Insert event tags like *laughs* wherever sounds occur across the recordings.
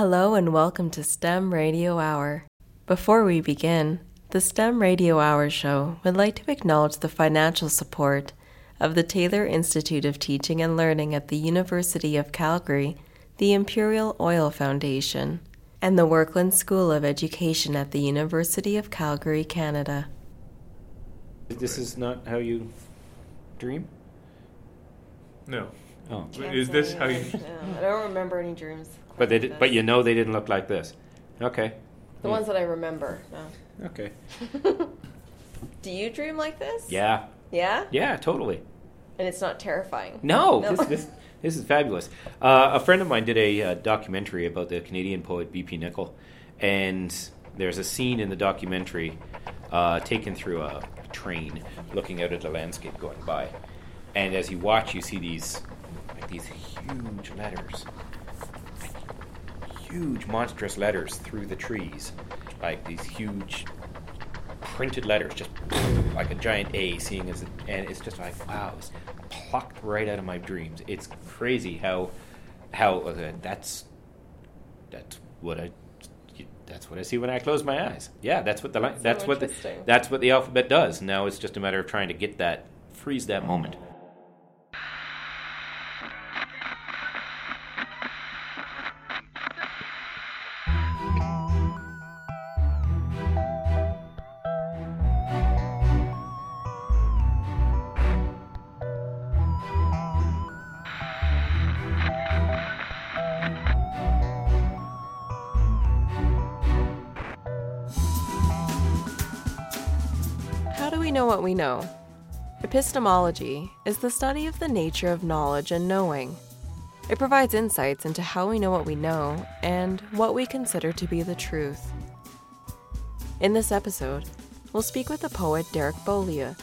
Hello and welcome to STEM Radio Hour. Before we begin, the STEM Radio Hour show would like to acknowledge the financial support of the Taylor Institute of Teaching and Learning at the University of Calgary, the Imperial Oil Foundation, and the Werklund School of Education at the University of Calgary, Canada. This is not how you dream? No. Oh. Is this how you? *laughs* I don't remember any dreams. But they did, but you know they didn't look like this. Okay. The ones that I remember. No. Okay. *laughs* Do you dream like this? Yeah. Yeah? Yeah, totally. And it's not terrifying. No, No. This, this this is fabulous. Uh, a friend of mine did a uh, documentary about the Canadian poet B.P. Nichol, and there's a scene in the documentary uh, taken through a train, looking out at a landscape going by, and as you watch, you see these like these huge letters, huge monstrous letters through the trees, like these huge printed letters, just like a giant A, seeing as, and it's just like, wow, it's plucked right out of my dreams. It's crazy how, how uh, that's, that's what I, that's what I see when I close my eyes. Yeah, that's what the, li- that's what the, that's what the alphabet does. Now it's just a matter of trying to get that, freeze that moment. Epistemology is the study of the nature of knowledge and knowing. It provides insights into how we know what we know and what we consider to be the truth. In this episode, we'll speak with the poet Derek Beaulieu,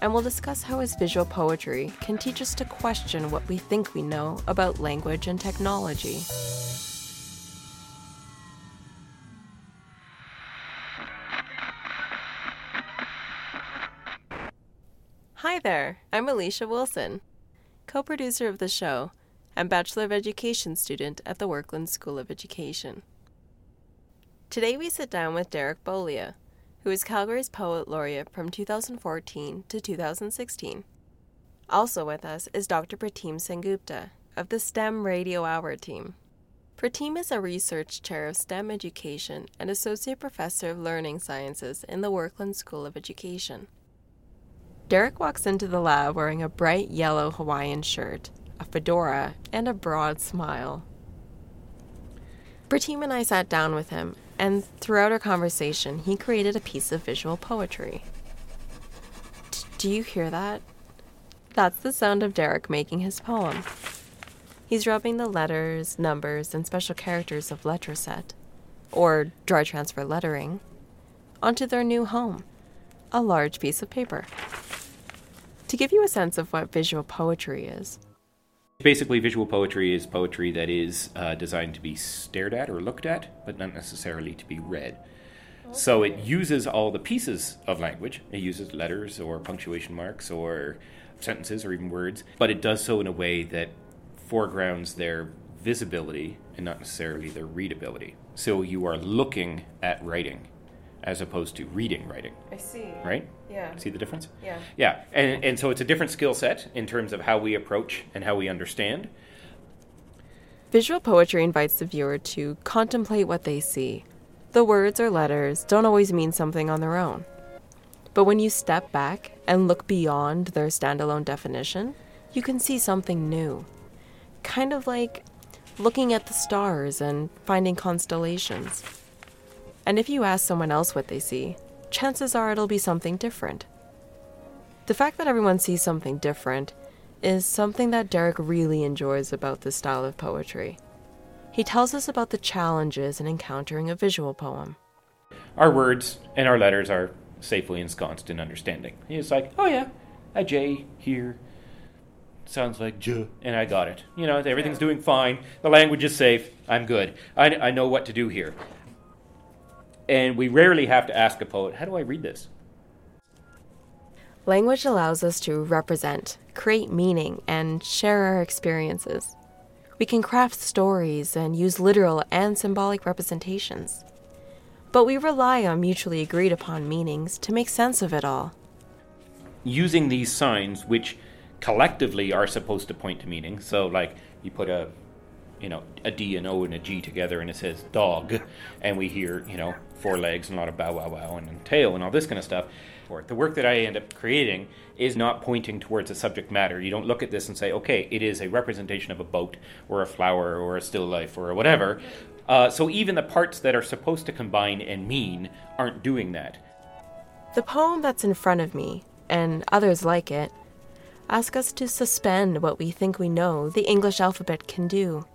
and we'll discuss how his visual poetry can teach us to question what we think we know about language and technology. There, I'm Alycia Wilson, co producer of the show and Bachelor of Education student at the Werklund School of Education. Today we sit down with Derek Beaulieu, who is Calgary's Poet Laureate from 2014 to 2016. Also with us is Dr. Pratim Sengupta of the STEM Radio Hour team. Pratim is a research chair of STEM education and associate professor of learning sciences in the Werklund School of Education. Derek walks into the lab wearing a bright yellow Hawaiian shirt, a fedora, and a broad smile. Pratim and I sat down with him, and throughout our conversation, he created a piece of visual poetry. Do you hear that? That's the sound of Derek making his poem. He's rubbing the letters, numbers, and special characters of Letraset, or dry transfer lettering, onto their new home, a large piece of paper. To give you a sense of what visual poetry is, Basically, visual poetry is poetry that is uh, designed to be stared at or looked at, but not necessarily to be read. So it uses all the pieces of language. It uses letters or punctuation marks or sentences or even words, but it does so in a way that foregrounds their visibility and not necessarily their readability. So you are looking at writing as opposed to reading writing, I see. right? Yeah. See the difference? Yeah. Yeah, and, and so it's a different skill set in terms of how we approach and how we understand. Visual poetry invites the viewer to contemplate what they see. The words or letters don't always mean something on their own. But when you step back and look beyond their standalone definition, you can see something new. Kind of like looking at the stars and finding constellations. And if you ask someone else what they see, chances are it'll be something different. The fact that everyone sees something different is something that Derek really enjoys about this style of poetry. He tells us about the challenges in encountering a visual poem. Our words and our letters are safely ensconced in understanding. It's like, oh yeah, a J here sounds like J, and I got it. You know, everything's doing fine. The language is safe. I'm good. I, I know what to do here. And we rarely have to ask a poet, how do I read this? Language allows us to represent, create meaning, and share our experiences. We can craft stories and use literal and symbolic representations. But we rely on mutually agreed upon meanings to make sense of it all. Using these signs, which collectively are supposed to point to meaning, so like you put a you know, a D and O and a G together and it says dog, and we hear, you know, four legs and a lot of bow wow wow and, tail and all this kind of stuff. The work that I end up creating is not pointing towards a subject matter. You don't look at this and say, okay, it is a representation of a boat or a flower or a still life or whatever. Uh, so even the parts that are supposed to combine and mean aren't doing that. The poem that's in front of me, and others like it, ask us to suspend what we think we know the English alphabet can do.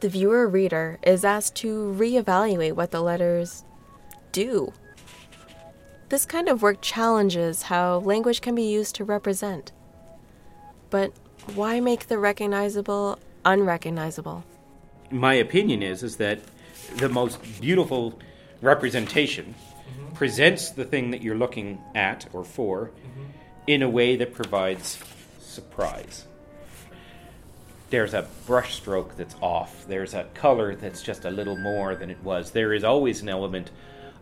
The viewer reader is asked to reevaluate what the letters do. This kind of work challenges how language can be used to represent. But why make the recognizable unrecognizable? My opinion is is that the most beautiful representation mm-hmm. presents the thing that you're looking at or for mm-hmm. in a way that provides surprise there's a brushstroke that's off. There's a color that's just a little more than it was. There is always an element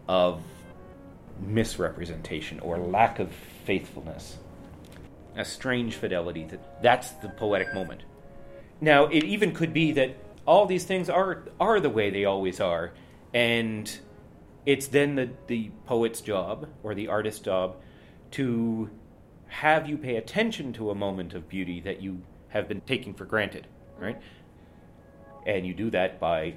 of misrepresentation or lack of faithfulness. A strange fidelity that that's the poetic moment. Now, it even could be that all these things are are the way they always are, and it's then the, the poet's job or the artist's job to have you pay attention to a moment of beauty that you have been taking for granted, right? And you do that by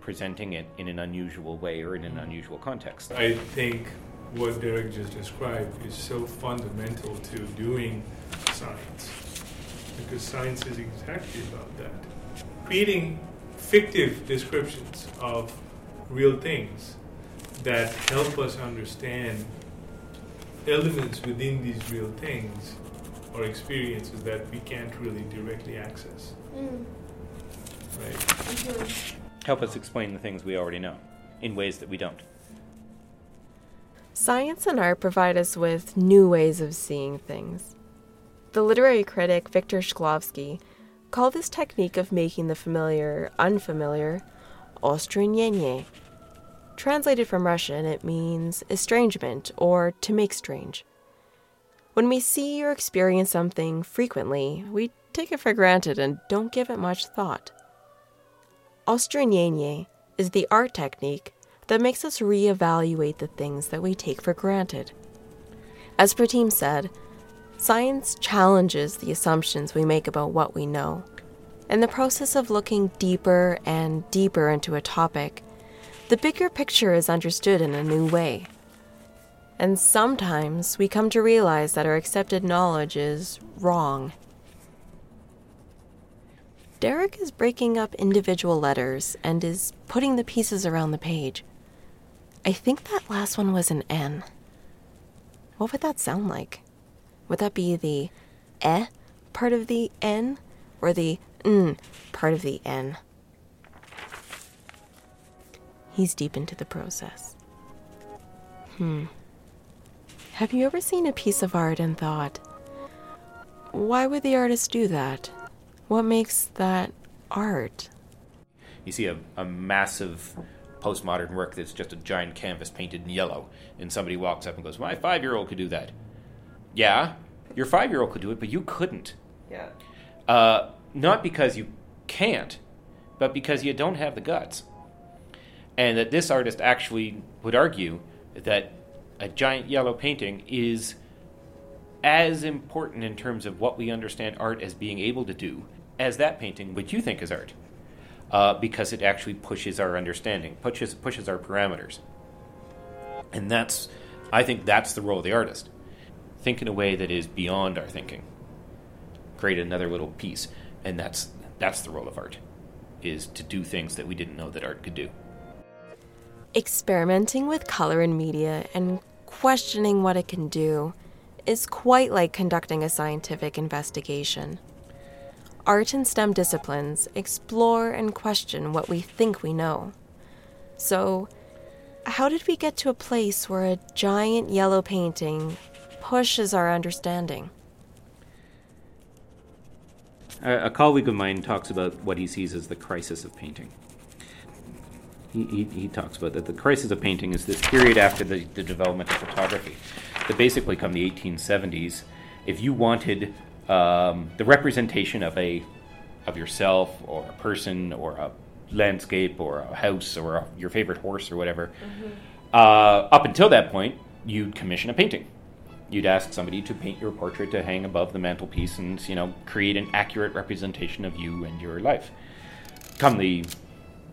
presenting it in an unusual way or in an mm-hmm. unusual context. I think what Derek just described is so fundamental to doing science because science is exactly about that. Creating fictive descriptions of real things that help us understand elements within these real things or experiences that we can't really directly access. Mm. Right? Mm-hmm. Help us explain the things we already know in ways that we don't. Science and art provide us with new ways of seeing things. The literary critic Viktor Shklovsky called this technique of making the familiar unfamiliar ostranenie. Translated from Russian, it means estrangement or to make strange. When we see or experience something frequently, we take it for granted and don't give it much thought. Ostranenie is the art technique that makes us reevaluate the things that we take for granted. As Pratim said, science challenges the assumptions we make about what we know. In the process of looking deeper and deeper into a topic, the bigger picture is understood in a new way. And sometimes we come to realize that our accepted knowledge is wrong. Derek is breaking up individual letters and is putting the pieces around the page. I think that last one was an N. What would that sound like? Would that be the eh part of the N or the n part of the N? He's deep into the process. Hmm. Have you ever seen a piece of art and thought, why would the artist do that? What makes that art? You see a, a massive postmodern work that's just a giant canvas painted in yellow, and somebody walks up and goes, My five year old could do that. Yeah, your five year old could do it, but you couldn't. Yeah. Uh, not because you can't, but because you don't have the guts. And that this artist actually would argue that a giant yellow painting is as important in terms of what we understand art as being able to do as that painting, which you think is art, uh, because it actually pushes our understanding, pushes pushes our parameters, and that's, I think, that's the role of the artist. Think in a way that is beyond our thinking. Create another little piece, and that's that's the role of art, is to do things that we didn't know that art could do. Experimenting with color and media and questioning what it can do is quite like conducting a scientific investigation. Art and STEM disciplines explore and question what we think we know. So, how did we get to a place where a giant yellow painting pushes our understanding? A, colleague of mine talks about what he sees as the crisis of painting. He, he, he talks about that the crisis of painting is this period after the, the development of photography. That basically, come the 1870s, if you wanted um, the representation of a of yourself or a person or a landscape or a house or a, your favorite horse or whatever, uh, up until that point, you'd commission a painting. You'd ask somebody to paint your portrait to hang above the mantelpiece and you know create an accurate representation of you and your life. Come the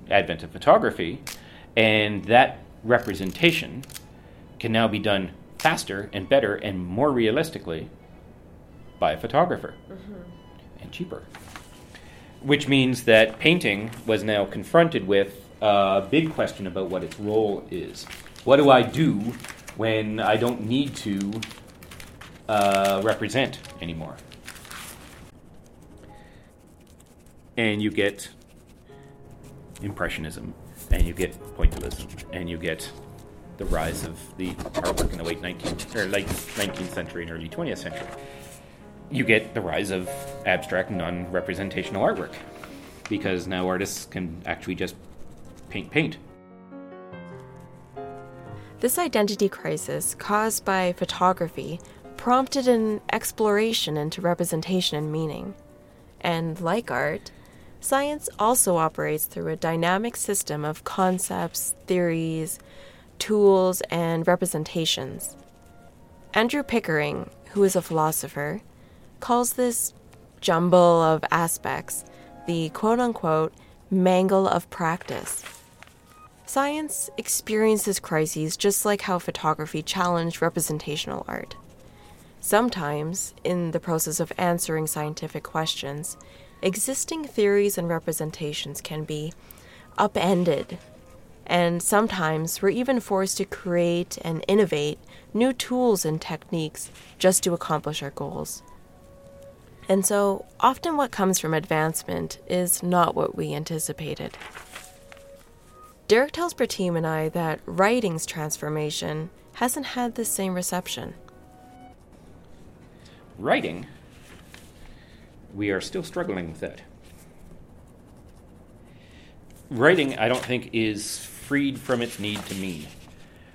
advent of photography, and that representation can now be done faster and better and more realistically by a photographer and cheaper. Which means that painting was now confronted with a big question about what its role is. What do I do when I don't need to uh, represent anymore? And you get impressionism, and you get pointillism, and you get the rise of the artwork in the late 19th or late 19th century and early 20th century. You get the rise of abstract non-representational artwork because now artists can actually just paint paint. This identity crisis caused by photography prompted an exploration into representation and meaning. And like art, science also operates through a dynamic system of concepts, theories, tools, and representations. Andrew Pickering, who is a philosopher, calls this jumble of aspects the quote unquote mangle of practice. Science experiences crises just like how photography challenged representational art. Sometimes, in the process of answering scientific questions, existing theories and representations can be upended. And sometimes we're even forced to create and innovate new tools and techniques just to accomplish our goals. And so, often what comes from advancement is not what we anticipated. Derek tells Pratim and I that writing's transformation hasn't had the same reception. Writing, we are still struggling with that. Writing, I don't think, is freed from its need to mean.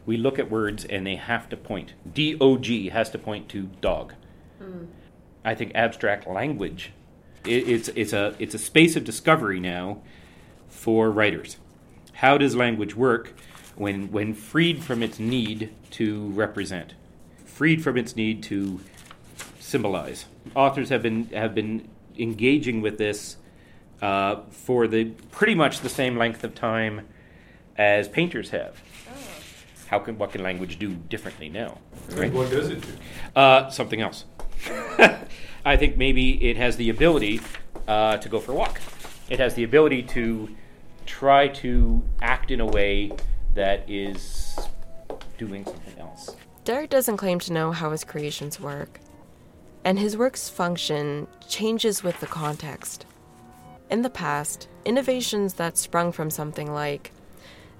We look at words and they have to point. D O G has to point to dog. Hmm. I think abstract language, it, it's it's a it's a space of discovery now for writers. How does language work when when freed from its need to represent, freed from its need to symbolize? Authors have been have been engaging with this uh, for the pretty much the same length of time as painters have. How can what can language do differently now? And what does it do? Uh, something else. *laughs* I think maybe it has the ability uh, to go for a walk. It has the ability to try to act in a way that is doing something else. Derek doesn't claim to know how his creations work, and his work's function changes with the context. In the past, innovations that sprung from something like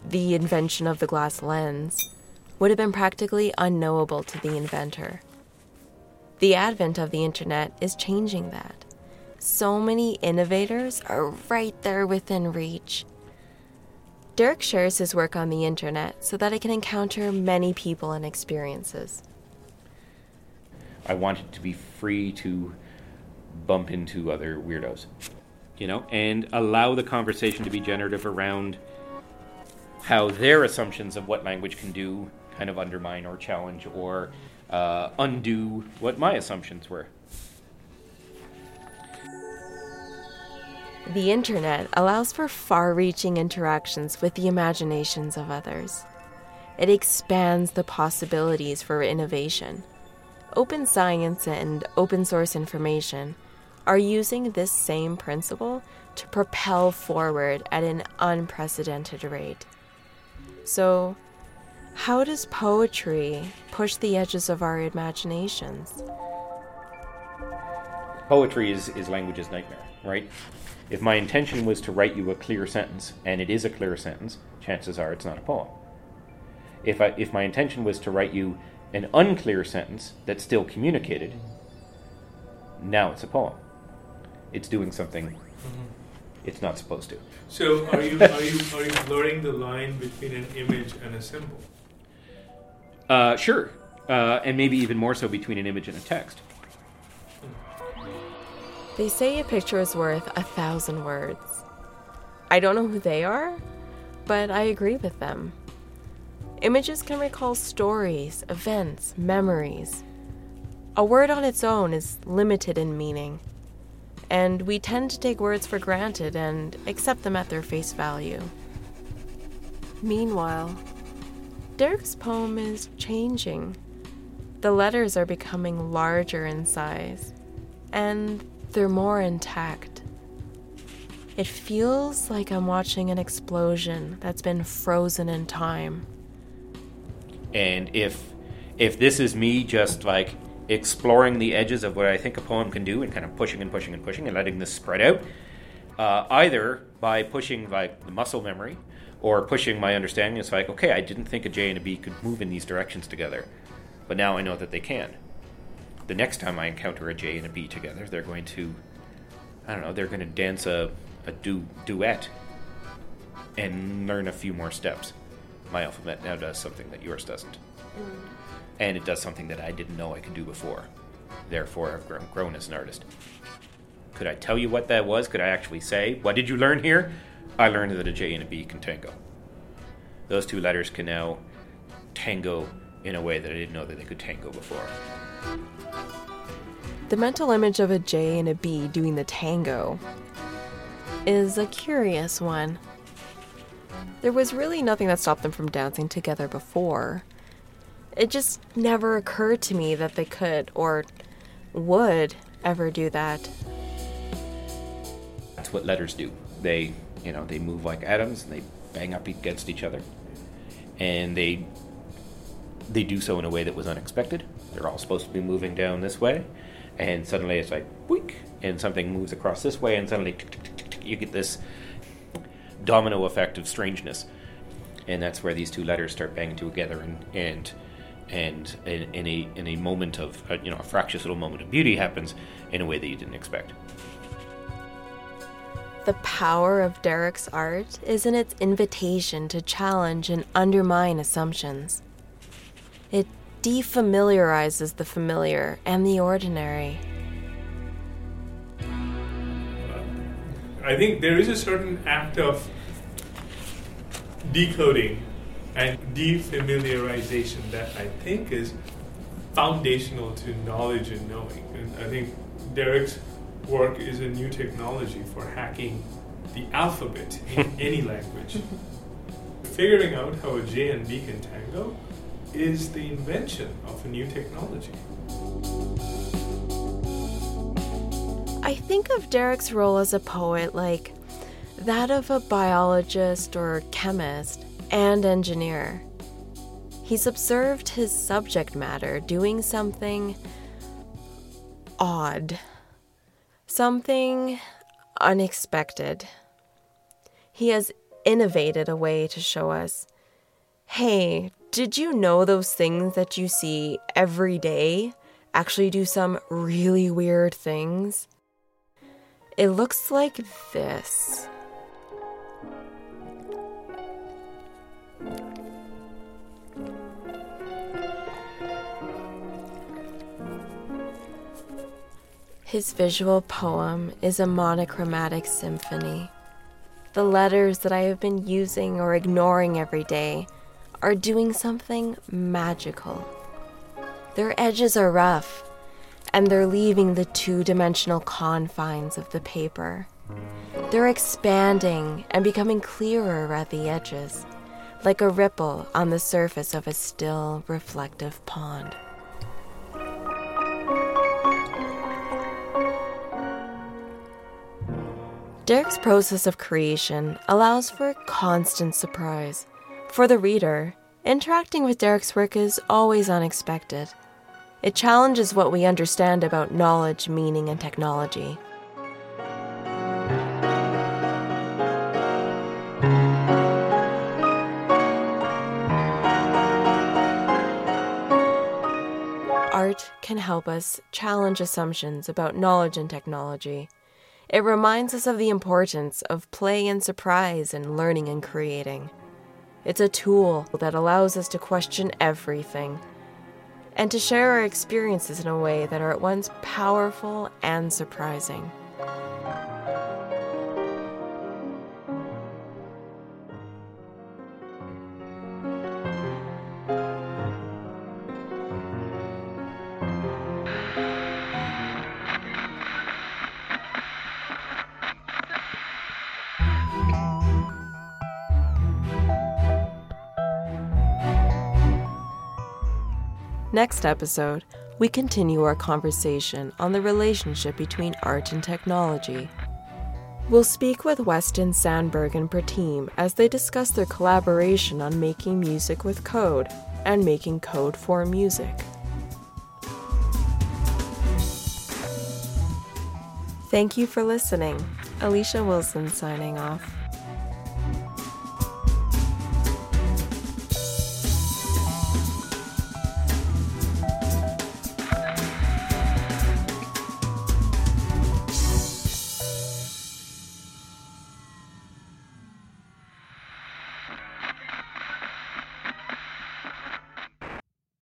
the invention of the glass lens would have been practically unknowable to the inventor. The advent of the internet is changing that. So many innovators are right there within reach. Derek shares his work on the internet so that it can encounter many people and experiences. I wanted to be free to bump into other weirdos, you know, and allow the conversation to be generative around how their assumptions of what language can do kind of undermine or challenge or uh, undo what my assumptions were. The internet allows for far reaching interactions with the imaginations of others. It expands the possibilities for innovation. Open science and open source information are using this same principle to propel forward at an unprecedented rate. So, how does poetry push the edges of our imaginations? Poetry is, is language's nightmare, right? If my intention was to write you a clear sentence, and it is a clear sentence, chances are it's not a poem. If, I, if my intention was to write you an unclear sentence that still communicated, now it's a poem. it's doing something it's not supposed to. So are you are you are you blurring the line between an image and a symbol? Uh, sure, uh, and maybe even more so between an image and a text. They say a picture is worth a thousand words. I don't know who they are, but I agree with them. Images can recall stories, events, memories. A word on its own is limited in meaning, and we tend to take words for granted and accept them at their face value. Meanwhile, Derek's poem is changing. The letters are becoming larger in size, and they're more intact. It feels like I'm watching an explosion that's been frozen in time. And if if this is me just like exploring the edges of what I think a poem can do and kind of pushing and pushing and pushing and letting this spread out, uh, either by pushing like the muscle memory or pushing my understanding, it's like, okay, I didn't think a J and a B could move in these directions together, but now I know that they can. The next time I encounter a J and a B together, they're going to, I don't know, they're going to dance a, a du- duet and learn a few more steps. My alphabet now does something that yours doesn't mm. and it does something that I didn't know I could do before. Therefore, I've grown, grown as an artist. Could I tell you what that was? Could I actually say, What did you learn here? I learned that a J and a B can tango. Those two letters can now tango in a way that I didn't know that they could tango before. The mental image of a J and a B doing the tango is a curious one. There was really nothing that stopped them from dancing together before. It just never occurred to me that they could or would ever do that. That's what letters do. They, you know, they move like atoms and they bang up against each other. And they they do so in a way that was unexpected. They're all supposed to be moving down this way, and suddenly it's like boink, and something moves across this way, and suddenly you get this domino effect of strangeness, and that's where these two letters start banging together, and and and in, a in a moment of uh, you know a fractious little moment of beauty happens in a way that you didn't expect. The power of Derek's art is in its invitation to challenge and undermine assumptions. It defamiliarizes the familiar and the ordinary. I think there is a certain act of decoding and defamiliarization that I think is foundational to knowledge and knowing. And I think Derek's work is a new technology for hacking the alphabet in *laughs* any language. Figuring out how a J and B can tango is the invention of a new technology. I think of Derek's role as a poet like that of a biologist or chemist and engineer. He's observed his subject matter doing something odd, something unexpected. He has innovated a way to show us hey, did you know those things that you see every day actually do some really weird things? It looks like this. His visual poem is a monochromatic symphony. The letters that I have been using or ignoring every day are doing something magical. Their edges are rough, and they're leaving the two dimensional confines of the paper. They're expanding and becoming clearer at the edges, like a ripple on the surface of a still, reflective pond. Derek's process of creation allows for constant surprise. For the reader, interacting with Derek's work is always unexpected. It challenges what we understand about knowledge, meaning, and technology. Art can help us challenge assumptions about knowledge and technology. It reminds us of the importance of play and surprise in learning and creating. It's a tool that allows us to question everything and to share our experiences in a way that are at once powerful and surprising. Next episode, we continue our conversation on the relationship between art and technology. We'll speak with Weston Sandberg and Pratim as they discuss their collaboration on making music with code and making code for music. Thank you for listening. Alycia Wilson signing off.